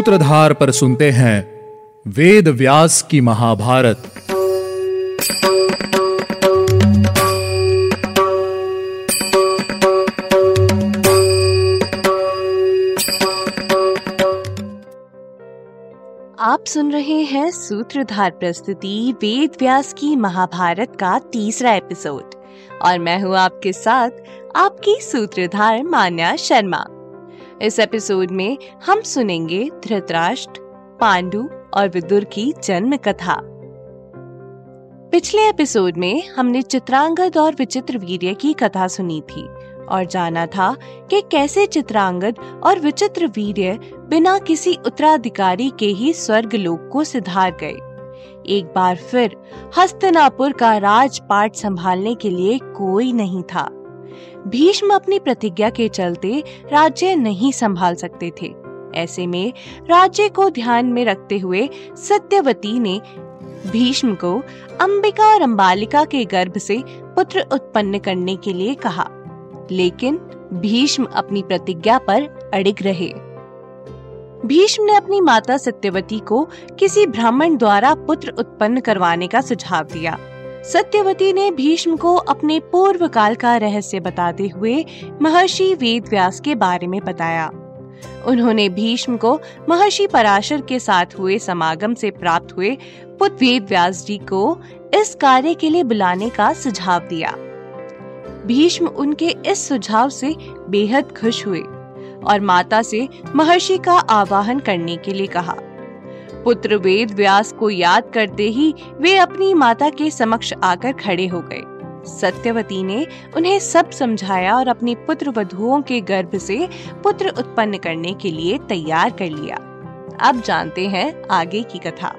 सूत्रधार पर सुनते हैं वेद व्यास की महाभारत। आप सुन रहे हैं सूत्रधार प्रस्तुति वेद व्यास की महाभारत का तीसरा एपिसोड। और मैं हूँ आपके साथ आपकी सूत्रधार मान्या शर्मा। इस एपिसोड में हम सुनेंगे धृतराष्ट्र, पांडु और विदुर की जन्म कथा। पिछले एपिसोड में हमने चित्रांगद और विचित्र वीर्य की कथा सुनी थी और जाना था कि कैसे चित्रांगद और विचित्र वीर्य बिना किसी उत्तराधिकारी के ही स्वर्ग लोक को सिधार गए। एक बार फिर हस्तनापुर का राजपाट संभालने के लिए कोई नहीं था। भीष्म अपनी प्रतिज्ञा के चलते राज्य नहीं संभाल सकते थे। ऐसे में राज्य को ध्यान में रखते हुए सत्यवती ने भीष्म को अंबिका और अंबालिका के गर्भ से पुत्र उत्पन्न करने के लिए कहा। लेकिन भीष्म अपनी प्रतिज्ञा पर अड़िग रहे। भीष्म ने अपनी माता सत्यवती को किसी ब्राह्मण द्वारा पुत्र उत्पन्न करवाने का सुझाव दिया। सत्यवती ने भीष्म को अपने पूर्व काल का रहस्य बताते हुए महर्षि वेद व्यास के बारे में बताया। उन्होंने भीष्म को महर्षि पराशर के साथ हुए समागम से प्राप्त हुए पुत्र वेद व्यास जी को इस कार्य के लिए बुलाने का सुझाव दिया। भीष्म उनके इस सुझाव से बेहद खुश हुए और माता से महर्षि का आवाहन करने के लिए कहा। पुत्र वेद व्यास को याद करते ही वे अपनी माता के समक्ष आकर खड़े हो गए। सत्यवती ने उन्हें सब समझाया और अपने पुत्र वधुओं के गर्भ से पुत्र उत्पन्न करने के लिए तैयार कर लिया। अब जानते हैं आगे की कथा।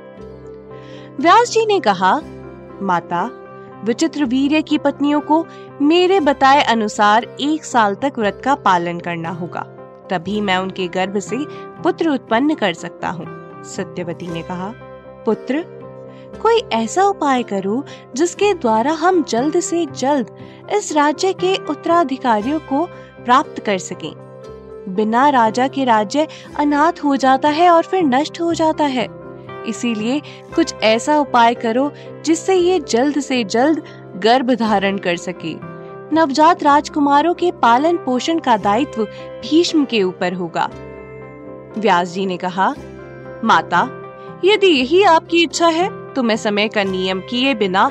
व्यास जी ने कहा, माता, विचित्र वीर्य की पत्नियों को मेरे बताए अनुसार एक साल तक व्रत का पालन करना होगा। तभी मैं उनके गर्भ से पुत्र उत्पन्न कर सकता हूँ। सत्यवती ने कहा, पुत्र, कोई ऐसा उपाय करो जिसके द्वारा हम जल्द से जल्द इस राज्य के उत्तराधिकारियों को प्राप्त कर सकें। बिना राजा के राज्य अनाथ हो जाता है और फिर नष्ट हो जाता है। इसीलिए कुछ ऐसा उपाय करो जिससे ये जल्द से जल्द गर्भ धारण कर सके। नवजात राजकुमारों के पालन पोषण का दायित्व भीष्म के ऊपर होगा। व्यास जी ने कहा माता, यदि यही आपकी इच्छा है तो मैं समय का नियम किए बिना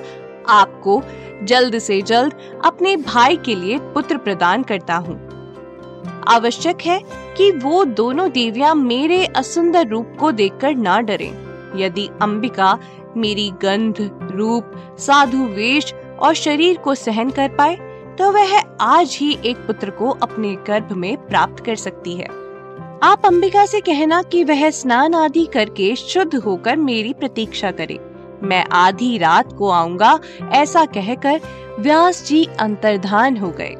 आपको जल्द से जल्द अपने भाई के लिए पुत्र प्रदान करता हूँ आवश्यक है कि वो दोनों देवियाँ मेरे असुंदर रूप को देखकर ना डरें। यदि अंबिका मेरी गंध, रूप, साधु वेश और शरीर को सहन कर पाए तो वह आज ही एक पुत्र को अपने गर्भ में प्राप्त कर सकती है आप अंबिका से कहना कि वह स्नान आदि करके शुद्ध होकर मेरी प्रतीक्षा करे। मैं आधी रात को आऊँगा, ऐसा कहकर व्यास जी अंतर्धान हो गए।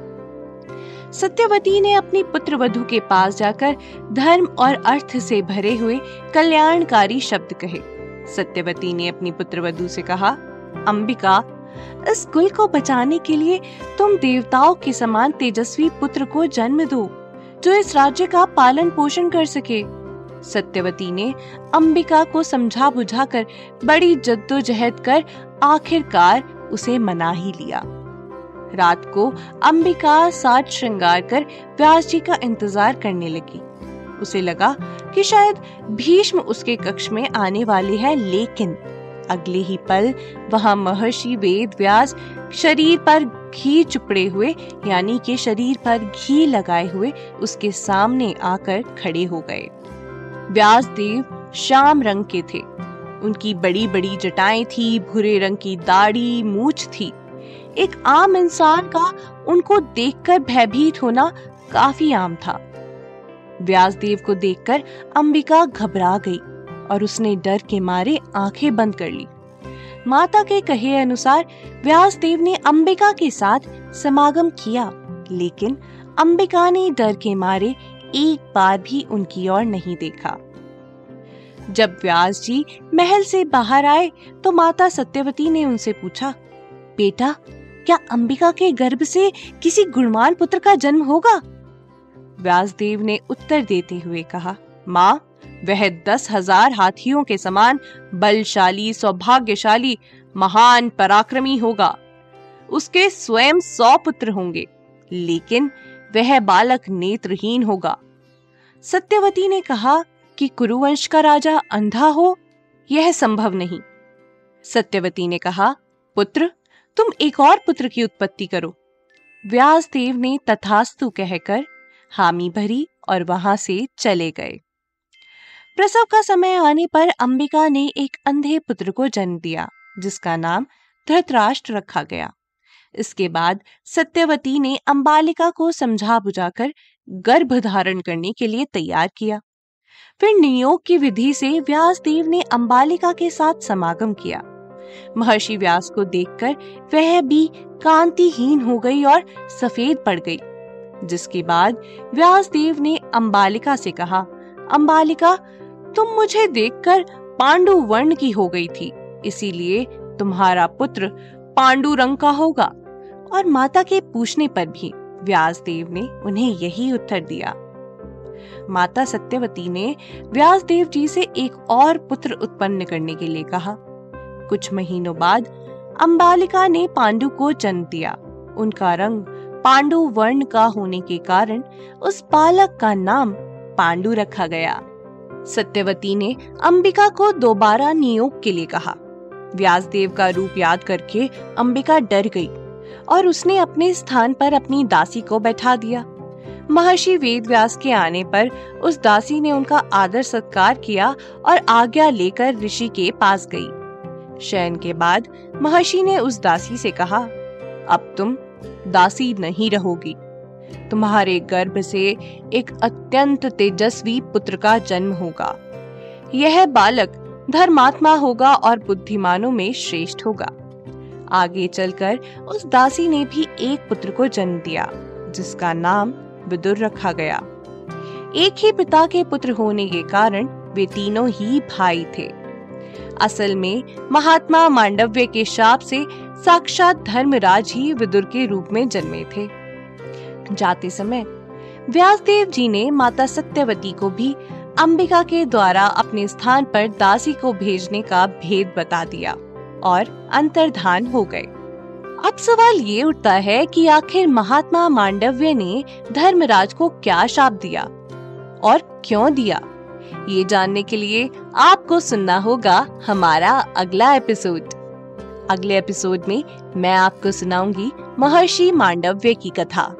सत्यवती ने अपनी पुत्र वधु के पास जाकर धर्म और अर्थ से भरे हुए कल्याणकारी शब्द कहे। सत्यवती ने अपनी पुत्र वधु से कहा, अंबिका, इस कुल को बचाने के लिए तुम देवताओं के समान तेजस्वी पुत्र को जन्म दो। जो इस राज्य का पालन पोषण कर सके। सत्यवती ने अंबिका को समझा बुझाकर बड़ी जद्दोजहद कर आखिरकार उसे मना ही लिया। रात को अंबिका साज श्रृंगार कर व्यास जी का इंतज़ार करने लगी। उसे लगा कि शायद भीष्म उसके कक्ष में आने वाले हैं, लेकिन अगले ही पल वहाँ महर्षि वेद व्यास शरीर पर घी चुपड़े हुए, यानी कि शरीर पर घी लगाए हुए, उसके सामने आकर खड़े हो गए। व्यास देव श्याम रंग के थे। उनकी बड़ी बड़ी जटाएँ थी, भूरे रंग की दाढ़ी, मूछ थी। एक आम इंसान का उनको देखकर भयभीत होना काफ़ी आम था। व्यासदेव को देखकर अंबिका घबरा गई और उसने डर के मारे आँखें बंद कर ली। माता के कहे अनुसार व्यासदेव ने अंबिका के साथ समागम किया, लेकिन अंबिका ने डर के मारे एक बार भी उनकी ओर नहीं देखा। जब व्यास जी महल से बाहर आए तो माता सत्यवती ने उनसे पूछा, बेटा, क्या अंबिका के गर्भ से किसी गुणवान पुत्र का जन्म होगा? व्यासदेव ने उत्तर देते हुए कहा, माँ वह दस हज़ार हाथियों के समान बलशाली, सौभाग्यशाली, महान पराक्रमी होगा। उसके स्वयं सौ पुत्र होंगे, लेकिन वह बालक नेत्रहीन होगा। सत्यवती ने कहा कि कुरुवंश का राजा अंधा हो, यह संभव नहीं। सत्यवती ने कहा, पुत्र, तुम एक और पुत्र की उत्पत्ति करो। व्यासदेव ने तथास्तु कहकर हामी भरी और वहाँ से चले गए। प्रसव का समय आने पर अंबिका ने एक अंधे पुत्र को जन्म दिया, जिसका नाम धृतराष्ट्र रखा गया। इसके बाद सत्यवती ने अंबालिका को समझा बुझाकर गर्भ धारण करने के लिए तैयार किया। फिर नियोग की विधि से व्यासदेव ने अंबालिका के साथ समागम किया। महर्षि व्यास को देखकर वह भी कांतिहीन हो गई और सफ़ेद पड़ गई, जिसके बाद व्यासदेव ने अंबालिका से कहा, अंबालिका तुम मुझे देखकर पांडु वर्ण की हो गई थी, इसीलिए तुम्हारा पुत्र पांडु रंग का होगा। और माता के पूछने पर भी व्यासदेव ने उन्हें यही उत्तर दिया। माता सत्यवती ने व्यासदेव जी से एक और पुत्र उत्पन्न करने के लिए कहा। कुछ महीनों बाद अंबालिका ने पांडु को जन्म दिया। उनका रंग पांडु वर्ण का होने के कारण उस बालक का नाम पांडु रखा गया। सत्यवती ने अंबिका को दोबारा नियोग के लिए कहा। व्यासदेव का रूप याद करके अंबिका डर गई और उसने अपने स्थान पर अपनी दासी को बैठा दिया। महर्षि वेद व्यास के आने पर उस दासी ने उनका आदर सत्कार किया और आज्ञा लेकर ऋषि के पास गई। शयन के बाद महर्षि ने उस दासी से कहा, अब तुम दासी नहीं रहोगी। तुम्हारे गर्भ से एक अत्यंत तेजस्वी पुत्र का जन्म होगा। यह बालक धर्मात्मा होगा और बुद्धिमानों में श्रेष्ठ होगा। आगे चलकर उस दासी ने भी एक पुत्र को जन्म दिया, जिसका नाम विदुर रखा गया। एक ही पिता के पुत्र होने के कारण वे तीनों ही भाई थे। असल में महात्मा मांडव्य के शाप से साक्षात धर्मराज ही विदुर के रूप में जन्मे थे। जाते समय व्यासदेव जी ने माता सत्यवती को भी अंबिका के द्वारा अपने स्थान पर दासी को भेजने का भेद बता दिया और अंतर्धान हो गए। अब सवाल ये उठता है कि आखिर महात्मा मांडव्य ने धर्मराज को क्या शाप दिया और क्यों दिया? ये जानने के लिए आपको सुनना होगा हमारा अगला एपिसोड। अगले एपिसोड में मैं आपको सुनाऊँगी महर्षि मांडव्य की कथा।